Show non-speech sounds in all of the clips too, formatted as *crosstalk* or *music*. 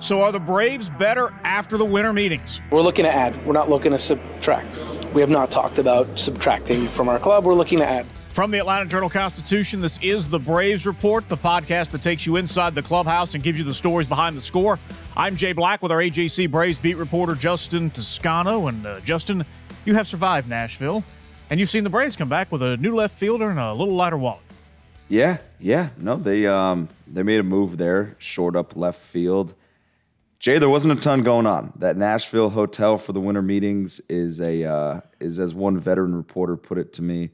So, are the Braves better after the winter meetings? We're looking to add. We're not looking to subtract. We have not talked about subtracting from our club. We're looking to add. From the Atlanta Journal Constitution, this is the Braves Report, the podcast that takes you inside the clubhouse and gives you the stories behind the score. I'm Jay Black with our AJC Braves beat reporter Justin Toscano. And uh, Justin, you have survived Nashville, and you've seen the Braves come back with a new left fielder and a little lighter wallet. Yeah, yeah. No, they um they made a move there, short up left field. Jay, there wasn't a ton going on. That Nashville hotel for the winter meetings is a uh, is as one veteran reporter put it to me,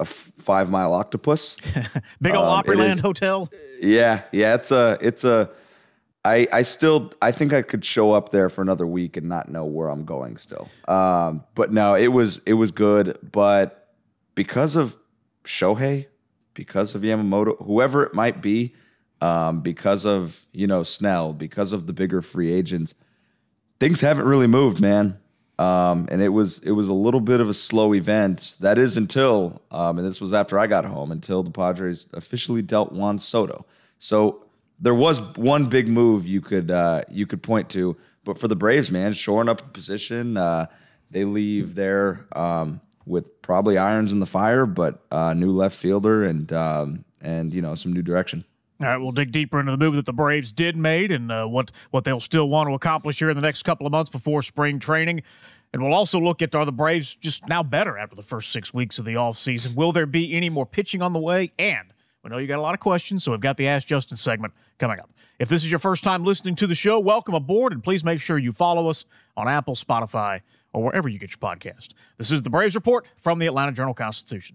a f- five mile octopus. *laughs* Big old um, Opryland hotel. Yeah, yeah. It's a it's a. I I still I think I could show up there for another week and not know where I'm going still. Um, but no, it was it was good. But because of Shohei, because of Yamamoto, whoever it might be um, because of you know Snell, because of the bigger free agents, things haven't really moved, man. Um, and it was it was a little bit of a slow event. That is until, um, and this was after I got home, until the Padres officially dealt Juan Soto. So there was one big move you could uh, you could point to, but for the Braves, man, shoring up a position, uh, they leave there um, with probably irons in the fire, but uh, new left fielder and um, and you know some new direction. All right, we'll dig deeper into the move that the Braves did made and uh, what what they'll still want to accomplish here in the next couple of months before spring training. And we'll also look at are the Braves just now better after the first six weeks of the offseason? Will there be any more pitching on the way? And we know you got a lot of questions, so we've got the Ask Justin segment coming up. If this is your first time listening to the show, welcome aboard, and please make sure you follow us on Apple, Spotify, or wherever you get your podcast. This is the Braves Report from the Atlanta Journal Constitution.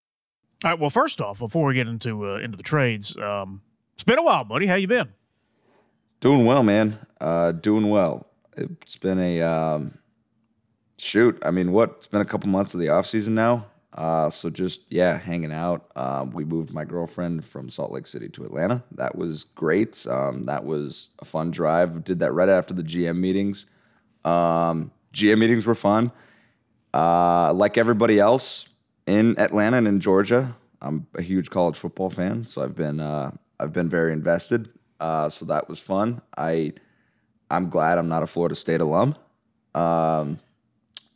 All right. Well, first off, before we get into uh, into the trades, um, it's been a while, buddy. How you been? Doing well, man. Uh, doing well. It's been a um, shoot. I mean, what? It's been a couple months of the off season now. Uh, so just yeah, hanging out. Um, we moved my girlfriend from Salt Lake City to Atlanta. That was great. Um, that was a fun drive. Did that right after the GM meetings. Um, GM meetings were fun. Uh, like everybody else, in Atlanta and in Georgia. I'm a huge college football fan, so I've been uh, I've been very invested. Uh, so that was fun. I I'm glad I'm not a Florida State alum. Um,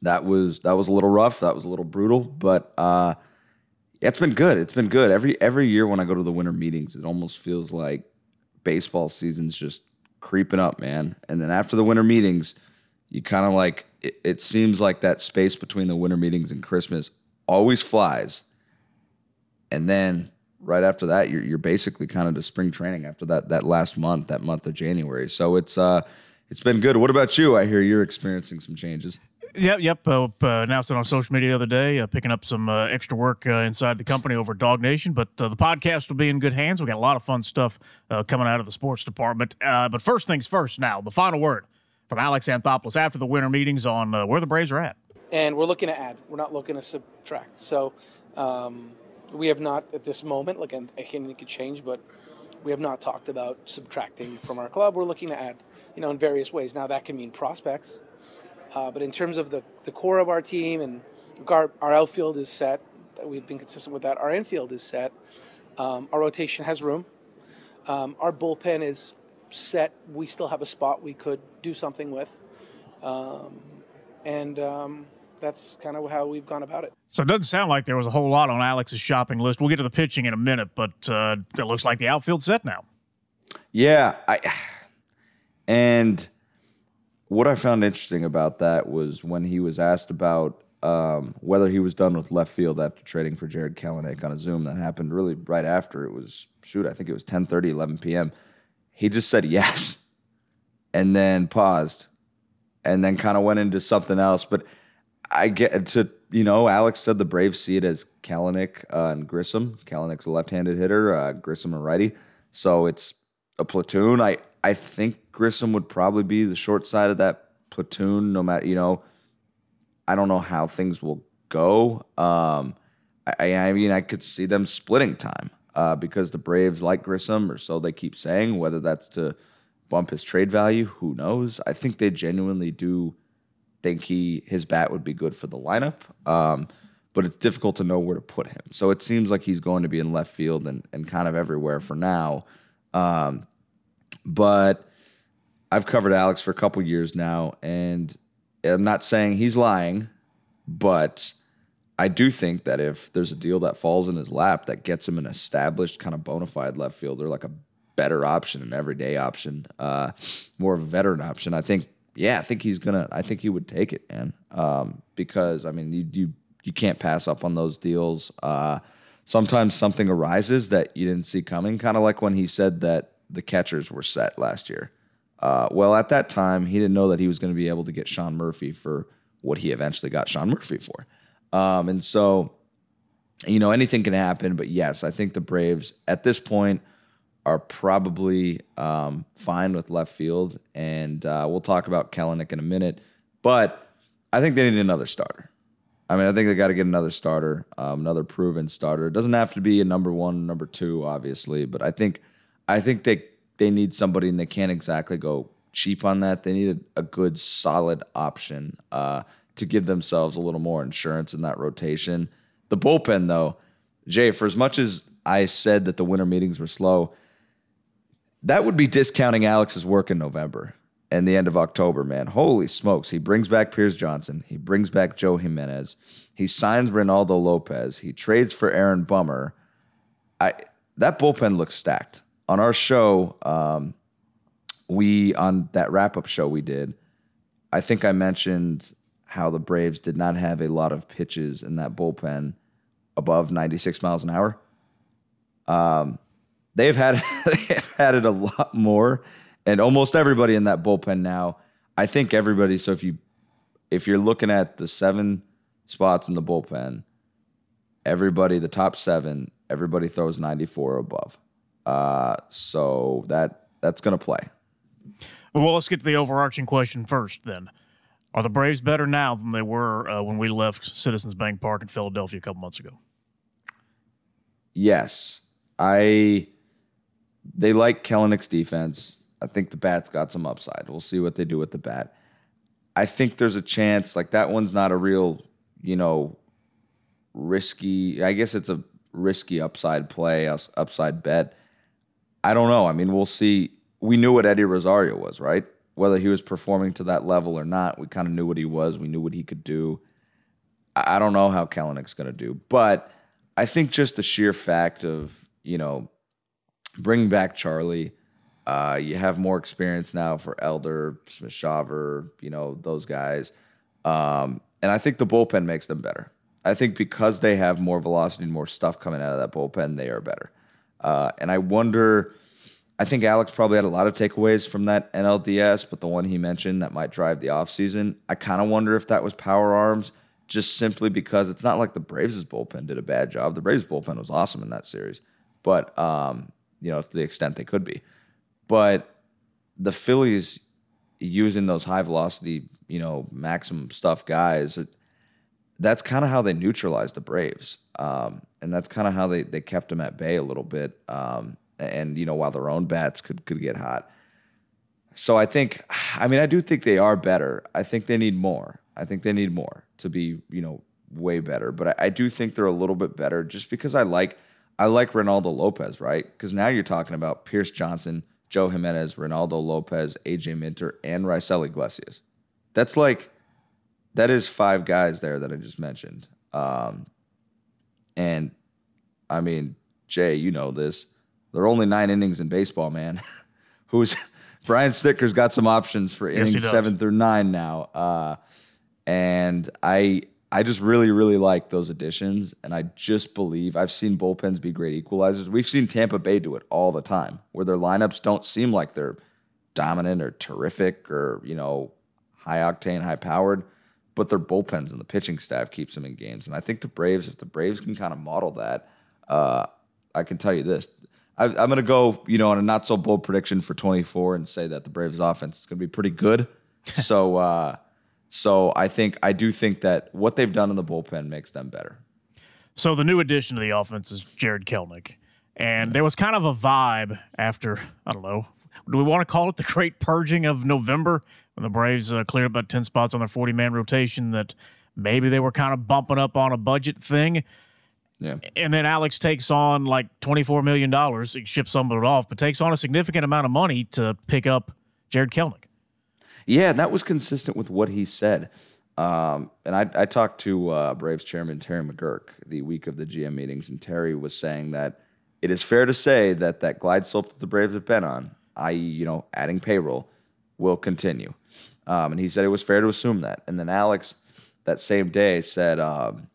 that was that was a little rough. That was a little brutal, but uh, it's been good. It's been good. Every every year when I go to the winter meetings, it almost feels like baseball season's just creeping up, man. And then after the winter meetings, you kind of like it, it seems like that space between the winter meetings and Christmas always flies. And then right after that, you're you're basically kind of to spring training after that that last month, that month of January. So it's uh it's been good. What about you? I hear you're experiencing some changes. Yep, yep. Uh, uh, announced it on social media the other day, uh, picking up some uh, extra work uh, inside the company over DawgNation. But uh, the podcast will be in good hands. We got a lot of fun stuff coming out of the sports department. but first things first. Now, the final word from Alex Anthopoulos after the winter meetings on where the Braves are at and we're looking to add. We're not looking to subtract. So um, we have not at this moment. Like it could change, but we have not talked about subtracting from our club. We're looking to add, you know, in various ways. Now that can mean prospects, uh, but in terms of the the core of our team and our, our outfield is set. We've been consistent with that. Our infield is set. Um, our rotation has room. Um, our bullpen is set. We still have a spot we could do something with. Um, and um, that's kind of how we've gone about it. So it doesn't sound like there was a whole lot on Alex's shopping list. We'll get to the pitching in a minute, but uh, it looks like the outfield set now. Yeah, I and what I found interesting about that was when he was asked about um, whether he was done with left field after trading for Jared Kelenic on a Zoom that happened really right after it was shoot. I think it was 10, 30, 11 p.m. He just said yes, and then paused, and then kind of went into something else, but I get to you know Alex said the Braves see it as Kelenic uh, and Grissom. Kelenic's a left-handed hitter, uh, Grissom a righty, so it's a platoon. I I think Grissom would probably be the short side of that platoon, no matter, you know, I don't know how things will go. Um, I, I mean, I could see them splitting time uh, because the Braves like Grissom, or so they keep saying. Whether that's to bump his trade value, who knows? I think they genuinely do think he his bat would be good for the lineup. Um, but it's difficult to know where to put him. So it seems like he's going to be in left field and, and kind of everywhere for now. Um, but I've covered Alex for a couple years now, and I'm not saying he's lying, but I do think that if there's a deal that falls in his lap that gets him an established kind of bona fide left fielder, like a better option, an everyday option, uh, more of a veteran option, I think, yeah, I think he's gonna, I think he would take it, man. Um, because I mean, you, you you can't pass up on those deals. Uh, sometimes something arises that you didn't see coming, kind of like when he said that the catchers were set last year. Uh, well, at that time, he didn't know that he was going to be able to get Sean Murphy for what he eventually got Sean Murphy for. Um, and so, you know, anything can happen. But yes, I think the Braves at this point are probably um, fine with left field. And uh, we'll talk about Kelenic in a minute. But I think they need another starter. I mean, I think they got to get another starter, um, another proven starter. It doesn't have to be a number one, number two, obviously, but I think, I think they they need somebody, and they can't exactly go cheap on that. They need a, a good, solid option uh, to give themselves a little more insurance in that rotation. The bullpen, though, Jay, for as much as I said that the winter meetings were slow, that would be discounting Alex's work in November and the end of October, man. Holy smokes. He brings back Pierce Johnson. He brings back Joe Jimenez. He signs Reynaldo Lopez. He trades for Aaron Bummer. I that bullpen looks stacked. On our show, um, we on that wrap-up show we did, I think I mentioned how the Braves did not have a lot of pitches in that bullpen above 96 miles an hour. Um, they've had *laughs* it a lot more and almost everybody in that bullpen now. I think everybody. So if you if you're looking at the seven spots in the bullpen, everybody the top seven, everybody throws 94 above. Uh, so that that's gonna play. Well, let's get to the overarching question first. Then, are the Braves better now than they were uh, when we left Citizens Bank Park in Philadelphia a couple months ago? Yes, I. They like Kelenic's defense. I think the bat's got some upside. We'll see what they do with the bat. I think there's a chance, like that one's not a real, you know, risky. I guess it's a risky upside play, upside bet. I don't know. I mean, we'll see. We knew what Eddie Rosario was, right? Whether he was performing to that level or not, we kind of knew what he was. We knew what he could do. I don't know how Kelenic's going to do, but I think just the sheer fact of, you know, bringing back Charlie – uh, you have more experience now for Elder, Smith Shawver, you know, those guys. Um, and I think the bullpen makes them better. I think because they have more velocity and more stuff coming out of that bullpen, they are better. Uh, and I wonder, I think Alex probably had a lot of takeaways from that NLDS, but the one he mentioned that might drive the offseason, I kind of wonder if that was power arms, just simply because it's not like the Braves' bullpen did a bad job. The Braves' bullpen was awesome in that series, but, um, you know, to the extent they could be. But the Phillies using those high velocity, you know, maximum stuff guys, it, that's kind of how they neutralized the Braves. Um, and that's kind of how they, they kept them at bay a little bit. Um, and, you know, while their own bats could, could get hot. So I think, I mean, I do think they are better. I think they need more. I think they need more to be, you know, way better. But I, I do think they're a little bit better just because I like, I like Reynaldo Lopez, right? Because now you're talking about Pierce Johnson – Joe Jimenez, Reynaldo Lopez, AJ Minter, and Raisel Iglesias. That's like that is five guys there that I just mentioned. Um, and I mean, Jay, you know this. There are only nine innings in baseball, man. *laughs* Who's *laughs* Brian Snitker's got some options for innings yes, seven through nine now. Uh, and I I just really, really like those additions. And I just believe I've seen bullpens be great equalizers. We've seen Tampa Bay do it all the time, where their lineups don't seem like they're dominant or terrific or, you know, high octane, high powered, but their bullpens and the pitching staff keeps them in games. And I think the Braves, if the Braves can kind of model that, uh, I can tell you this. I, I'm going to go, you know, on a not so bold prediction for 24 and say that the Braves offense is going to be pretty good. so, uh, so I think I do think that what they've done in the bullpen makes them better. So the new addition to the offense is Jared Kelenic. And there was kind of a vibe after, I don't know, do we want to call it the great purging of November when the Braves uh, cleared about 10 spots on their 40 man rotation that maybe they were kind of bumping up on a budget thing? Yeah. And then Alex takes on like $24 million, he ships some of it off, but takes on a significant amount of money to pick up Jared Kelenic. Yeah, and that was consistent with what he said. Um, and I, I talked to uh, Braves chairman Terry McGuirk the week of the GM meetings, and Terry was saying that it is fair to say that that glide slope that the Braves have been on, i.e., you know, adding payroll, will continue. Um, and he said it was fair to assume that. And then Alex, that same day, said um,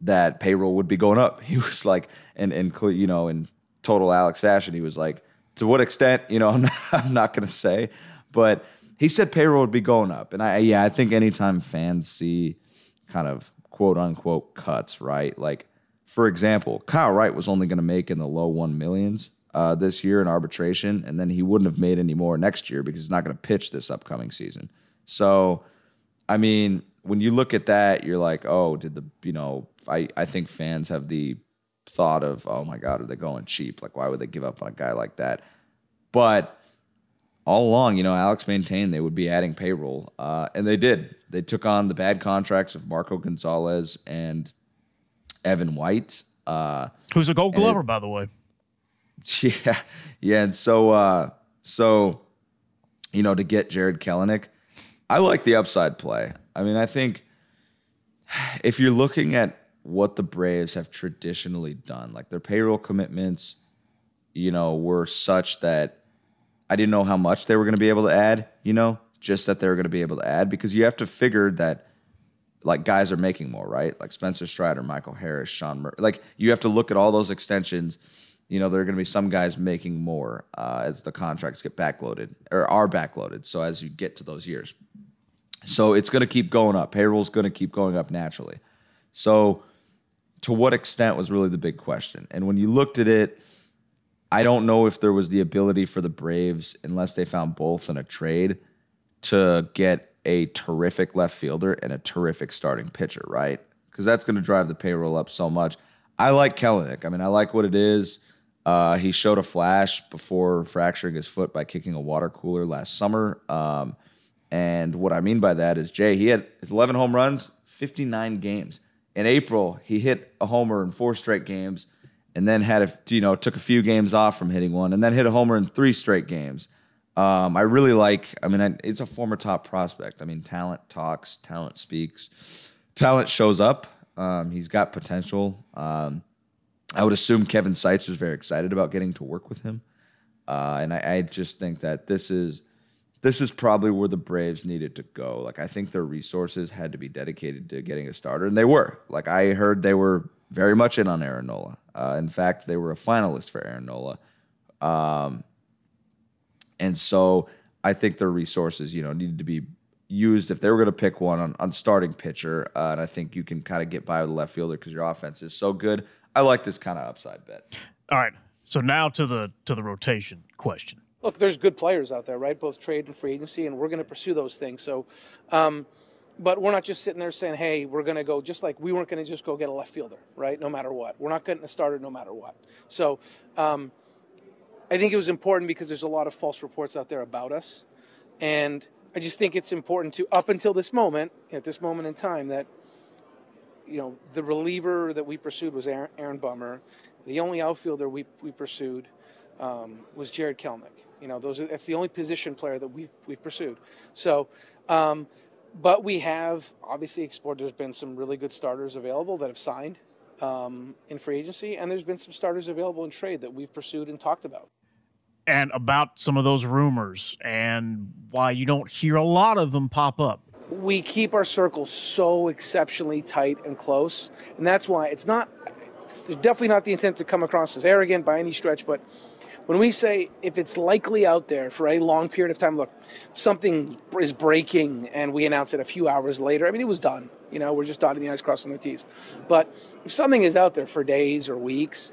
that payroll would be going up. *laughs* He was like, and and you know, in total Alex fashion, he was like, to what extent, you know, *laughs* I'm not, I'm not going to say, but he said payroll would be going up, and I yeah, I think anytime fans see kind of quote unquote cuts, right? Like for example, Kyle Wright was only going to make in the low one millions uh, this year in arbitration, and then he wouldn't have made any more next year because he's not going to pitch this upcoming season. So, I mean, when you look at that, you're like, oh, did the you know? I I think fans have the thought of, oh my God, are they going cheap? Like, why would they give up on a guy like that? But all along, you know, Alex maintained they would be adding payroll, uh, and they did. They took on the bad contracts of Marco Gonzalez and Evan White, uh, who's a Gold Glover, it, by the way. *laughs* Yeah, yeah, and so, uh, so, you know, to get Jared Kelenic, I like the upside play. I mean, I think if you're looking at what the Braves have traditionally done, like their payroll commitments, you know, were such that I didn't know how much they were going to be able to add, you know, just that they were going to be able to add because you have to figure that like guys are making more, right? Like Spencer Strider, Michael Harris, Sean Murphy. Like you have to look at all those extensions. You know, there are going to be some guys making more uh, as the contracts get backloaded or are backloaded. So as you get to those years, so it's going to keep going up. Payroll's going to keep going up naturally. So to what extent was really the big question. And when you looked at it, I don't know if there was the ability for the Braves, unless they found both in a trade, to get a terrific left fielder and a terrific starting pitcher, right? Because that's going to drive the payroll up so much. I like Kelenic. I mean, I like what it is. Uh, he showed a flash before fracturing his foot by kicking a water cooler last summer. Um, and what I mean by that is, Jay, he had his 11 home runs, 59 games. In April, he hit a homer in four straight games and then had a you know took a few games off from hitting one, and then hit a homer in three straight games. Um, I really like. I mean, I, it's a former top prospect. I mean, talent talks, talent speaks, talent shows up. Um, he's got potential. Um, I would assume Kevin Seitzer was very excited about getting to work with him, uh, and I, I just think that this is this is probably where the Braves needed to go. Like I think their resources had to be dedicated to getting a starter, and they were. Like I heard they were very much in on Aaron Nola. Uh, in fact, they were a finalist for Aaron Nola. Um, and so I think their resources, you know, needed to be used if they were going to pick one on, on starting pitcher. Uh, and I think you can kind of get by with the left fielder because your offense is so good. I like this kind of upside bet. All right. So now to the to the rotation question. Look, there's good players out there, right? Both trade and free agency, and we're going to pursue those things. So, um, but we're not just sitting there saying, hey, we're going to go, just like we weren't going to just go get a left fielder, right? No matter what. We're not getting a starter no matter what. So um, I think it was important because there's a lot of false reports out there about us. And I just think it's important to, up until this moment, at this moment in time, that, you know, the reliever that we pursued was Aaron, Aaron Bummer. The only outfielder we, we pursued um, was Jared Kelenic. You know, those are, that's the only position player that we've, we've pursued. So, um, but we have obviously explored. There's been some really good starters available that have signed um, in free agency, and there's been some starters available in trade that we've pursued and talked about. And about some of those rumors and why you don't hear a lot of them pop up. We keep our circle so exceptionally tight and close, and that's why it's not. There's definitely not the intent to come across as arrogant by any stretch, but when we say if it's likely out there for a long period of time, look, something is breaking and we announce it a few hours later. I mean, it was done. You know, we're just dotting the i's, crossing the t's. But if something is out there for days or weeks,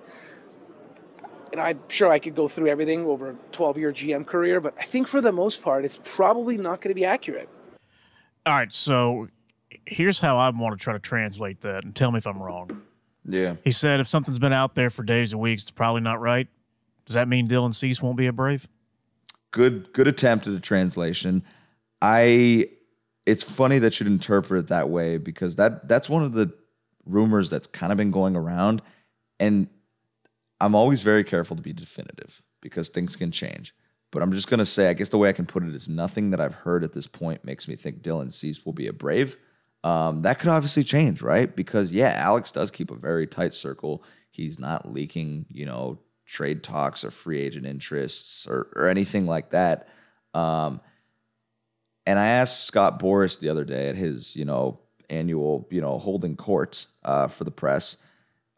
and I'm sure I could go through everything over a 12 year GM career, but I think for the most part, it's probably not going to be accurate. All right, so here's how I want to try to translate that and tell me if I'm wrong. Yeah. He said if something's been out there for days or weeks, it's probably not right. Does that mean Dylan Cease won't be a Brave? Good good attempt at a translation. I it's funny that you'd interpret it that way because that that's one of the rumors that's kind of been going around and I'm always very careful to be definitive because things can change. But I'm just going to say, I guess the way I can put it is nothing that I've heard at this point makes me think Dylan Cease will be a Brave. Um, that could obviously change, right? Because, yeah, Alex does keep a very tight circle. He's not leaking, you know, trade talks or free agent interests or, or anything like that. Um, and I asked Scott Boras the other day at his, you know, annual, you know, holding court uh, for the press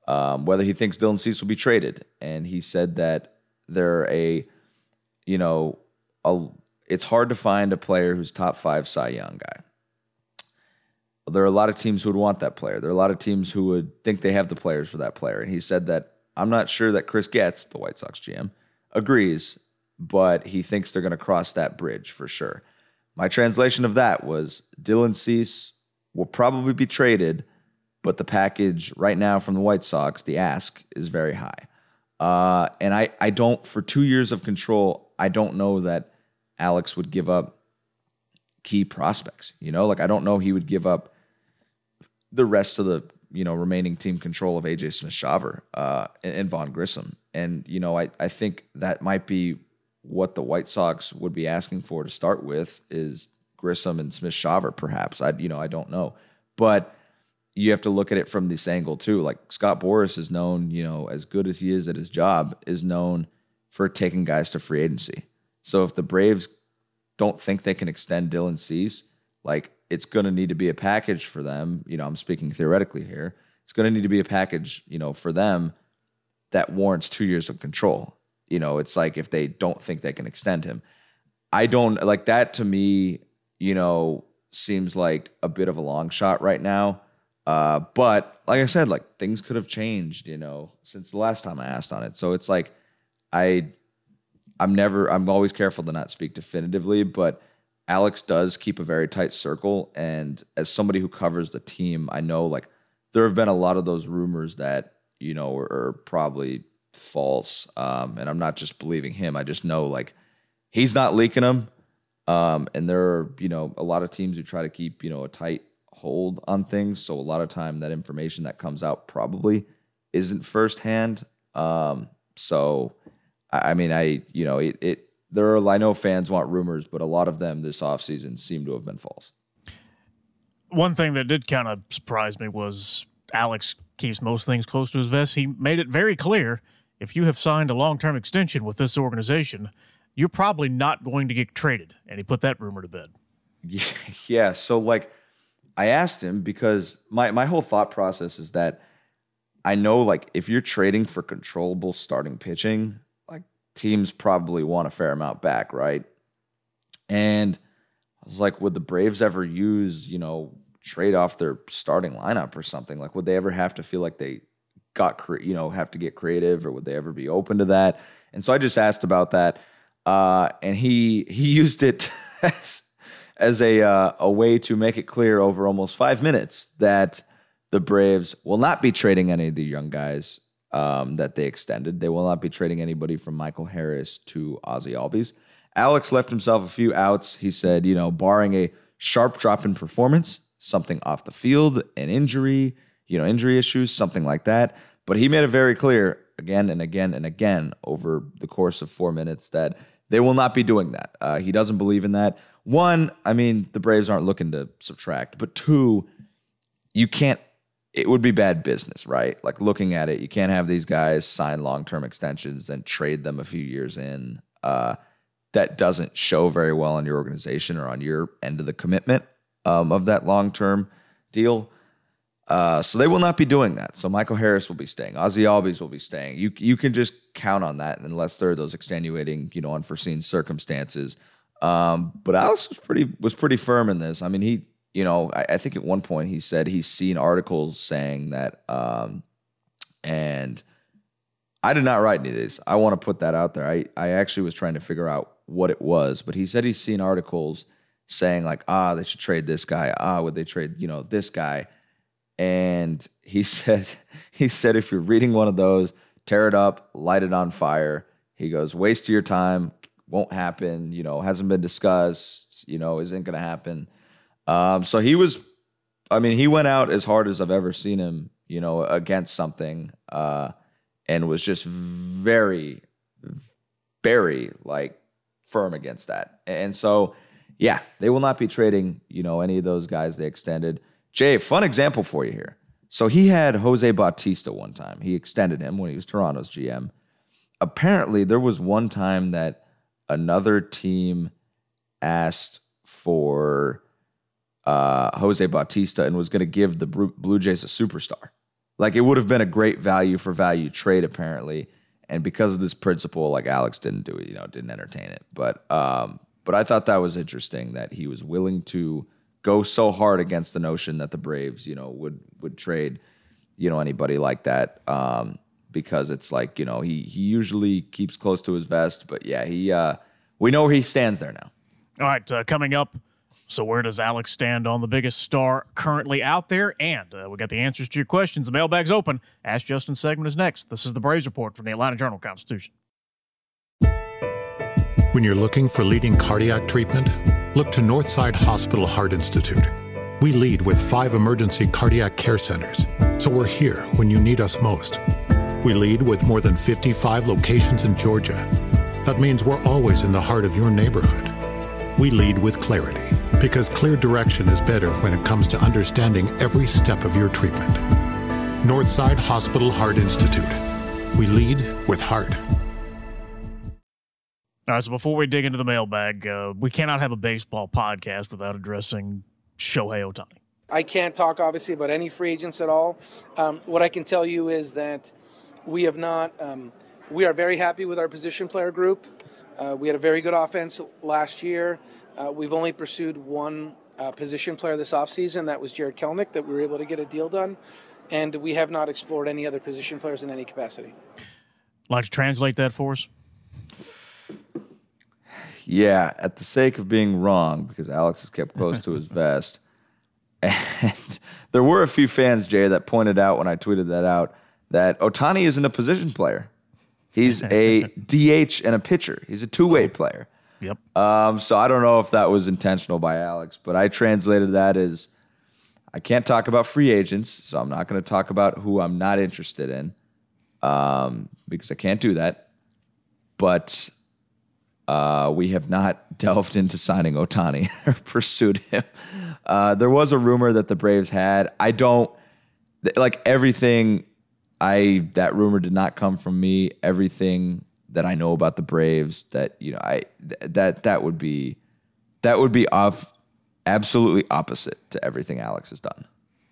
um, whether he thinks Dylan Cease will be traded. And he said that they're a, you know, a, it's hard to find a player who's top five Cy Young guy. There are a lot of teams who would want that player. There are a lot of teams who would think they have the players for that player. And he said that I'm not sure that Chris Getz, the White Sox GM, agrees, but he thinks they're going to cross that bridge for sure. My translation of that was Dylan Cease will probably be traded but the package right now from the White Sox, the ask is very high. Uh, and I, I don't, for two years of control, I don't know that Alex would give up key prospects. You know, like I don't know he would give up the rest of the, you know, remaining team control of AJ Smith Shawver uh, and, and Vaughn Grissom. And, you know, I, I think that might be what the White Sox would be asking for to start with is Grissom and Smith Shawver, perhaps. I, you know, I don't know. But, you have to look at it from this angle too. Like Scott Boras is known, you know, as good as he is at his job, is known for taking guys to free agency. So if the Braves don't think they can extend Dylan Cease, like it's going to need to be a package for them. You know, I'm speaking theoretically here. It's going to need to be a package, you know, for them that warrants two years of control. You know, it's like if they don't think they can extend him. I don't like that to me, you know, seems like a bit of a long shot right now. Uh, but like I said, like things could have changed, you know, since the last time I asked on it. So it's like I I'm never I'm always careful to not speak definitively, but Alex does keep a very tight circle. And as somebody who covers the team, I know like there have been a lot of those rumors that, you know, are, are probably false. Um, and I'm not just believing him. I just know like he's not leaking them. Um, and there are, you know, a lot of teams who try to keep, you know, a tight hold on things. So a lot of time that information that comes out probably isn't firsthand. Um, so I, mean, I you know it, it there are I know fans want rumors, but a lot of them this offseason seem to have been false. One thing that did kind of surprise me was Alex keeps most things close to his vest. He made it very clear if you have signed a long term extension with this organization, you're probably not going to get traded. And he put that rumor to bed. Yeah, *laughs* yeah. So like I asked him because my my whole thought process is that I know like if you're trading for controllable starting pitching, teams probably want a fair amount back, right? And I was like, would the Braves ever use, you know, trade off their starting lineup or something? Like, would they ever have to feel like they got, cre- you know, have to get creative, or would they ever be open to that? And so I just asked about that, uh, and he he *laughs* used it as as a uh, a way to make it clear over almost five minutes that the Braves will not be trading any of the young guys um, that they extended. They will not be trading anybody from Michael Harris to Ozzy Albies. Alex left himself a few outs. He said, you know, barring a sharp drop in performance, something off the field, an injury, you know, injury issues, something like that. But he made it very clear again and again and again over the course of four minutes that they will not be doing that. Uh, he doesn't believe in that. One, I mean, the Braves aren't looking to subtract, but two, you can't. It would be bad business, right? Like looking at it, you can't have these guys sign long term extensions and trade them a few years in. Uh, that doesn't show very well on your organization or on your end of the commitment um, of that long term deal. Uh, so they will not be doing that. So Michael Harris will be staying. Ozzy Albies will be staying. You you can just count on that unless there are those extenuating, you know, unforeseen circumstances um, but Alex was pretty was pretty firm in this. I mean, he you know I, I think at one point he said he's seen articles saying that, um, and I did not write any of these. I want to put that out there. I, I actually was trying to figure out what it was, but he said he's seen articles saying like, ah, they should trade this guy. Ah, would they trade, you know, this guy? And he *laughs* said, he said, if you're reading one of those, tear it up, light it on fire. He goes, waste your time, won't happen, you know, hasn't been discussed, you know, isn't going to happen. Um, so he was, I mean, he went out as hard as I've ever seen him, you know, against something, uh, and was just very, very like firm against that. And so, yeah, they will not be trading, you know, any of those guys they extended. Jay, fun example for you here. So he had Jose Bautista one time. He extended him when he was Toronto's GM. Apparently, there was one time that another team asked for uh, Jose Bautista and was going to give the Blue Jays a superstar. Like it would have been a great value for value trade, apparently. And because of this principle, like Alex didn't do it, you know, didn't entertain it. But um, but I thought that was interesting that he was willing to go so hard against the notion that the Braves, you know, would would trade, you know, anybody like that. Um, because it's like, you know, he he usually keeps close to his vest, but yeah, he uh we know where he stands there now. All right, uh, coming up so, where does Alex stand on the biggest star currently out there? And uh, we got the answers to your questions. The mailbag's open. Ask Justin segment is next. This is the Braves Report from the Atlanta Journal Constitution. When you're looking for leading cardiac treatment, look to Northside Hospital Heart Institute. We lead with five emergency cardiac care centers, so we're here when you need us most. We lead with more than 55 locations in Georgia. That means we're always in the heart of your neighborhood. We lead with clarity because clear direction is better when it comes to understanding every step of your treatment. Northside Hospital Heart Institute. We lead with heart. All right, so before we dig into the mailbag, uh, we cannot have a baseball podcast without addressing Shohei Ohtani. I can't talk, obviously, about any free agents at all. Um, what I can tell you is that we have not, um, we are very happy with our position player group. Uh, we had a very good offense last year. Uh, we've only pursued one uh, position player this offseason. That was Jared Kelenic, that we were able to get a deal done. And we have not explored any other position players in any capacity. Like to translate that for us? Yeah, at the sake of being wrong, because Alex has kept close to his *laughs* vest. And there were a few fans, Jay, that pointed out when I tweeted that out that Ohtani isn't a position player. He's *laughs* a DH and a pitcher. He's a two way player. Yep. Um, so I don't know if that was intentional by Alex, but I translated that as I can't talk about free agents, so I'm not going to talk about who I'm not interested in um, because I can't do that. But uh, we have not *laughs* delved into signing Ohtani *laughs* or pursued him. Uh, there was a rumor that the Braves had. I don't like everything I that rumor did not come from me. Everything that I know about the Braves, that you know, I th- that that would be that would be off absolutely opposite to everything Alex has done.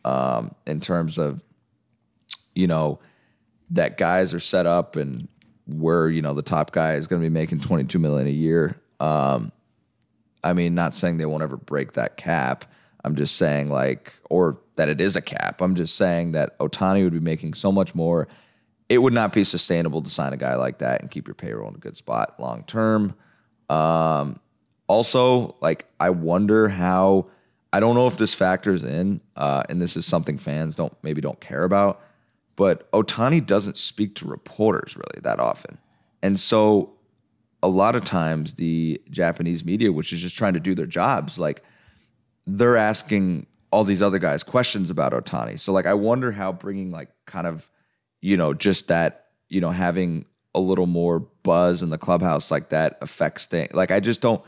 Um, in terms of you know that guys are set up and where you know the top guy is going to be making 22 million a year. Um, I mean, not saying they won't ever break that cap. I'm just saying like, or that it is a cap. I'm just saying that Ohtani would be making so much more. It would not be sustainable to sign a guy like that and keep your payroll in a good spot long term. Um, also, like I wonder how. I don't know if this factors in, uh, and this is something fans don't maybe don't care about. But Ohtani doesn't speak to reporters really that often, and so a lot of times the Japanese media, which is just trying to do their jobs, like they're asking all these other guys questions about Ohtani. So like I wonder how bringing like kind of you know just that you know having a little more buzz in the clubhouse like that affects things. Like I just don't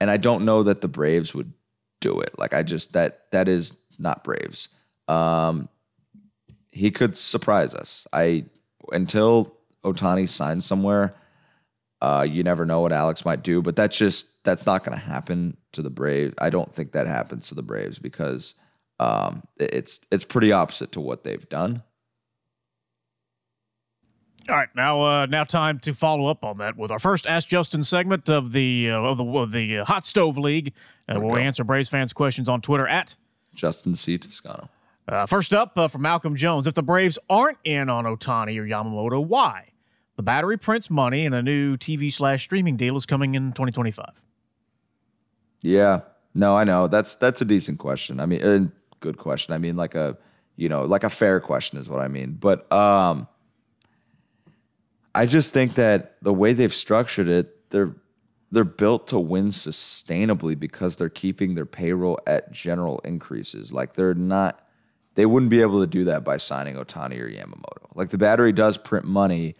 and I don't know that the Braves would do it. Like I just that that is not Braves. Um he could surprise us. I until Ohtani signs somewhere, uh, you never know what Alex might do, but that's just that's not going to happen to the Braves. I don't think that happens to the Braves because um, it's it's pretty opposite to what they've done. All right, now uh, now time to follow up on that with our first Ask Justin segment of the uh, of the of the uh, Hot Stove League, uh, where we answer Braves fans' questions on Twitter at Justin C Toscano. Uh, first up uh, from Malcolm Jones: If the Braves aren't in on Ohtani or Yamamoto, why? The battery prints money, and a new TV slash streaming deal is coming in 2025. Yeah. No, I know. That's that's a decent question. I mean, good question. I mean, like a you know, like a fair question is what I mean. But um I just think that the way they've structured it, they're they're built to win sustainably because they're keeping their payroll at general increases. Like they're not they wouldn't be able to do that by signing Ohtani or Yamamoto. Like the battery does print money,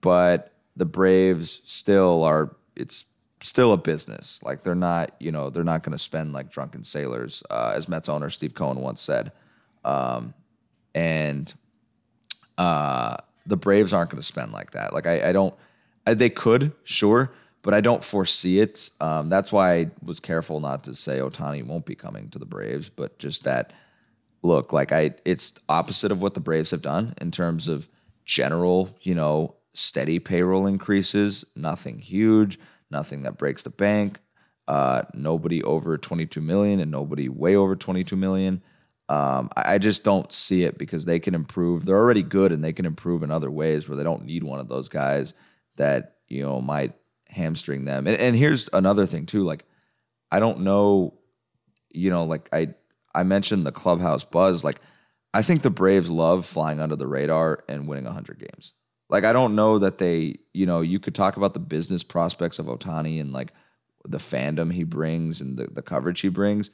but the Braves still are it's still a business. Like they're not, you know, they're not going to spend like drunken sailors, uh, as Mets owner Steve Cohen once said. Um, and uh, the Braves aren't going to spend like that. Like I, I don't. I, they could, sure, but I don't foresee it. Um, that's why I was careful not to say Ohtani won't be coming to the Braves, but just that. Look, like I, it's opposite of what the Braves have done in terms of general, you know, steady payroll increases. Nothing huge, nothing that breaks the bank. Uh, nobody over 22 million and nobody way over 22 million. Um, I, I just don't see it because they can improve. They're already good and they can improve in other ways where they don't need one of those guys that you know might hamstring them. And, and here's another thing too. Like I don't know, you know, like I I mentioned the clubhouse buzz. Like I think the Braves love flying under the radar and winning 100 games. Like I don't know that they, you know, you could talk about the business prospects of Ohtani and like the fandom he brings and the, the coverage he brings.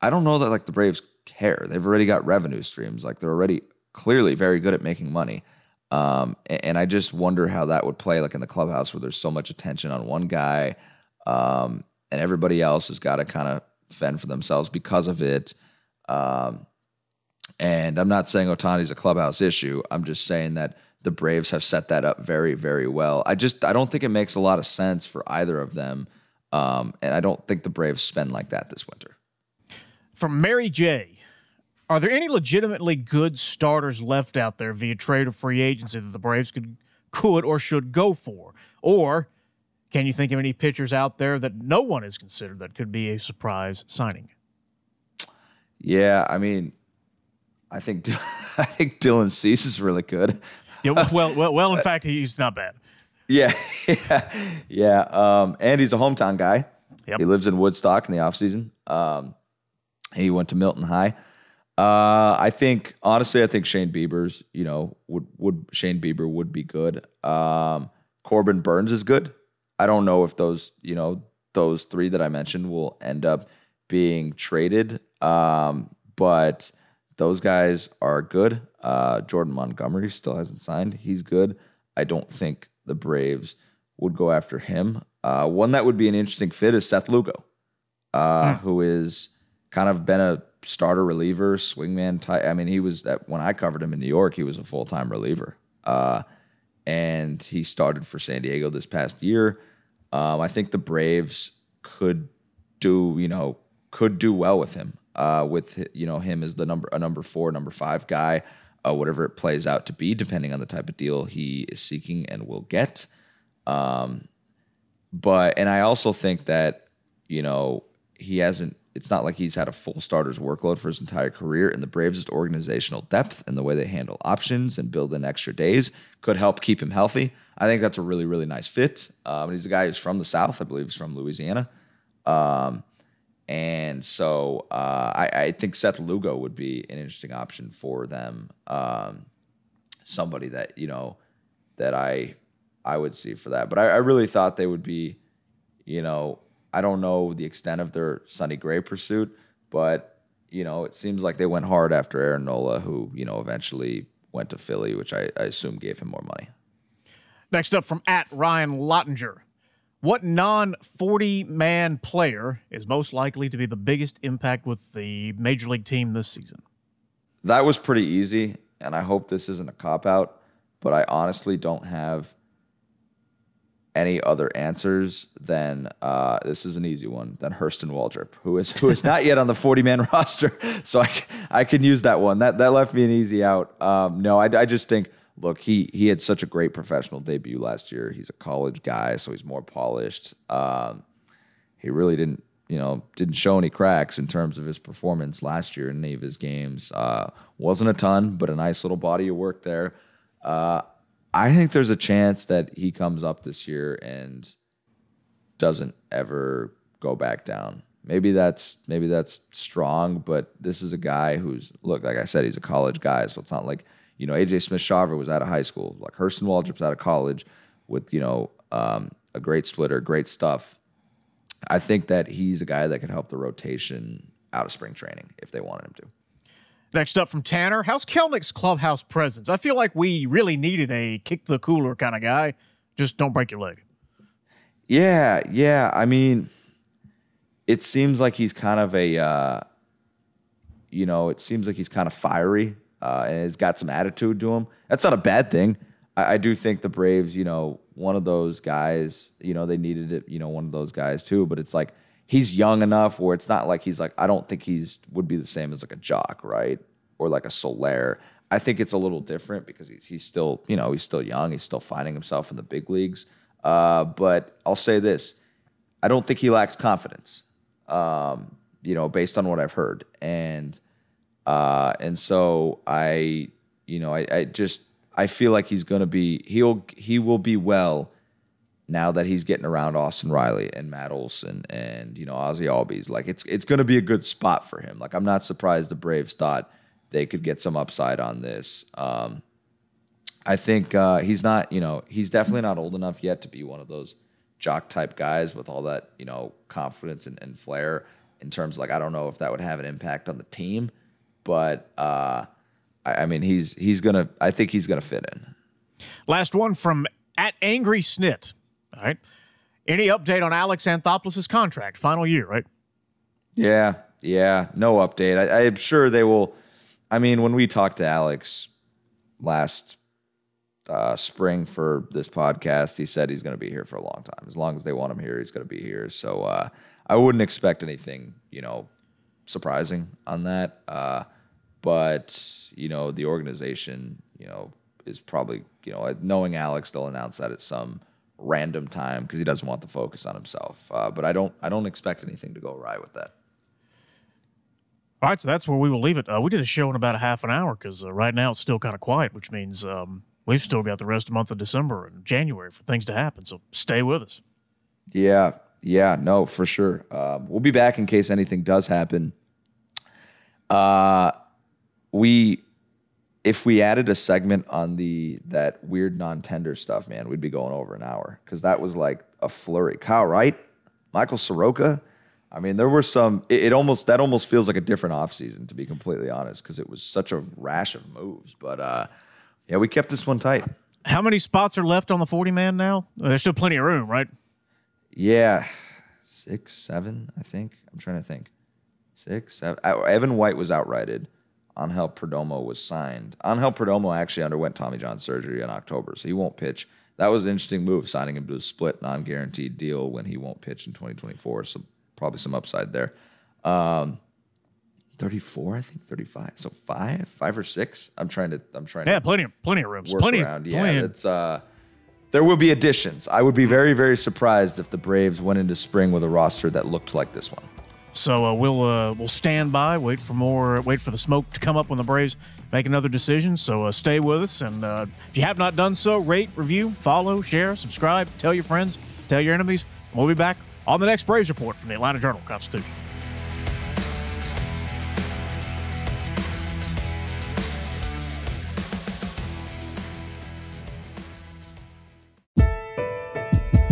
I don't know that like the Braves care. They've already got revenue streams. Like they're already clearly very good at making money. Um, and, and, I just wonder how that would play like in the clubhouse where there's so much attention on one guy um, and everybody else has got to kind of fend for themselves because of it. Um, and I'm not saying Ohtani's a clubhouse issue. I'm just saying that the Braves have set that up very, very well. I just I don't think it makes a lot of sense for either of them. Um, and I don't think the Braves spend like that this winter. From Mary J. Are there any legitimately good starters left out there via trade or free agency that the Braves could could or should go for? Or can you think of any pitchers out there that no one has considered that could be a surprise signing? Yeah, I mean, I think *laughs* I think Dylan Cease is really good. Yeah, well, well, well. In fact, he's not bad. Yeah, yeah, *laughs* yeah. Um, and he's a hometown guy. Yep. He lives in Woodstock in the off season. Um, he went to Milton High. Uh, I think honestly, I think Shane Bieber's, you know, would would Shane Bieber would be good. Um, Corbin Burnes is good. I don't know if those, you know, those three that I mentioned will end up being traded. Um, but those guys are good. Uh, Jordan Montgomery still hasn't signed. He's good. I don't think the Braves would go after him. Uh, one that would be an interesting fit is Seth Lugo, uh, hmm. who is kind of been a starter reliever, swingman type. I mean, he was that when I covered him in New York, he was a full time reliever. Uh, and he started for San Diego this past year. Um, I think the Braves could do, you know, could do well with him. Uh, with you know him as the number a number four, number five guy, uh, whatever it plays out to be, depending on the type of deal he is seeking and will get. Um, but and I also think that you know he hasn't it's not like he's had a full starter's workload for his entire career. And the Braves' organizational depth and the way they handle options and build in extra days could help keep him healthy. I think that's a really, really nice fit. Um, he's a guy who's from the South. I believe he's from Louisiana. Um, and so uh, I, I, think Seth Lugo would be an interesting option for them. Um, somebody that, you know, that I I would see for that. But I, I really thought they would be, you know, I don't know the extent of their Sonny Gray pursuit, but you know, it seems like they went hard after Aaron Nola, who you know eventually went to Philly, which I, I assume gave him more money. Next up from at Ryan Lottinger. What non 40 man player is most likely to be the biggest impact with the major league team this season? That was pretty easy, and I hope this isn't a cop out, but I honestly don't have any other answers than uh, this is an easy one than Hurston Waldrep, who is who is not yet on the 40 man *laughs* roster. So I, I can use that one. That that left me an easy out. Um, no, I, I just think look he he had such a great professional debut last year. He's a college guy, so he's more polished. Um, he really didn't you know didn't show any cracks in terms of his performance last year in any of his games. Uh, wasn't a ton, but a nice little body of work there. Uh, I think there's a chance that he comes up this year and doesn't ever go back down. Maybe that's maybe that's strong, but this is a guy who's look like I said, he's a college guy, so it's not like you know AJ Smith Shawver was out of high school, like Hurston Waldrop's out of college with you know um, a great splitter, great stuff. I think that he's a guy that could help the rotation out of spring training if they wanted him to. Next up from Tanner, how's Kelenic's clubhouse presence? I feel like we really needed a kick the cooler kind of guy. Just don't break your leg. Yeah, yeah. I mean, it seems like he's kind of a, uh, you know, it seems like he's kind of fiery uh, and has got some attitude to him. That's not a bad thing. I, I do think the Braves, you know, one of those guys, you know, they needed it, you know, one of those guys too. But it's like he's young enough where it's not like he's like I don't think he's would be the same as like a Joc, right? Or like a Soler. I think it's a little different because he's he's still you know he's still young. He's still finding himself in the big leagues. Uh, but I'll say this: I don't think he lacks confidence. Um, you know, based on what I've heard, and uh, and so I, you know, I, I just I feel like he's gonna be he'll he will be well now that he's getting around Austin Riley and Matt Olson and you know Ozzy Albies. Like it's it's gonna be a good spot for him. Like I'm not surprised the Braves thought they could get some upside on this. Um, I think uh, he's not, you know, he's definitely not old enough yet to be one of those jock type guys with all that, you know, confidence and, and flair. In terms of like, I don't know if that would have an impact on the team, but uh, I, I mean, he's he's gonna. I think he's gonna fit in. Last one from at Angry Snit. All right. Any update on Alex Anthopoulos' contract? Final year, right? Yeah, yeah. No update. I, I'm sure they will. I mean, when we talked to Alex last uh, spring for this podcast, he said he's going to be here for a long time. As long as they want him here, he's going to be here. So uh, I wouldn't expect anything, you know, surprising on that. Uh, but you know, the organization, you know, is probably, you know, knowing Alex, they'll announce that at some random time because he doesn't want the focus on himself. Uh, but I don't, I don't expect anything to go awry with that. All right, so that's where we will leave it. Uh, we did a show in about a half an hour because uh, right now it's still kind of quiet, which means um, we've still got the rest of the month of December and January for things to happen. So stay with us. Yeah, yeah, no, for sure. Uh, we'll be back in case anything does happen. Uh, we, if we added a segment on the that weird non-tender stuff, man, we'd be going over an hour because that was like a flurry. Kyle Wright, Michael Soroka. I mean, there were some. It, it almost that almost feels like a different offseason, to be completely honest, because it was such a rash of moves. But uh, yeah, we kept this one tight. How many spots are left on the 40 man now? There's still plenty of room, right? Yeah, six, seven, I think. I'm trying to think. Six, seven. Evan White was outrighted. Angel Perdomo was signed. Angel Perdomo actually underwent Tommy John surgery in October, so he won't pitch. That was an interesting move, signing him to a split non-guaranteed deal when he won't pitch in 2024. So probably some upside there. Um, 34, I think 35. So five, five or six. I'm trying to. I'm trying Yeah, to plenty of plenty of room. work Plenty around. Yeah, plenty it's uh, there will be additions. I would be very, very surprised if the Braves went into spring with a roster that looked like this one. So uh, we'll uh, we'll stand by, wait for more, wait for the smoke to come up when the Braves make another decision. So uh, stay with us, and uh, if you have not done so, rate, review, follow, share, subscribe, tell your friends, tell your enemies. We'll be back on the next Braves report from the Atlanta Journal Constitution.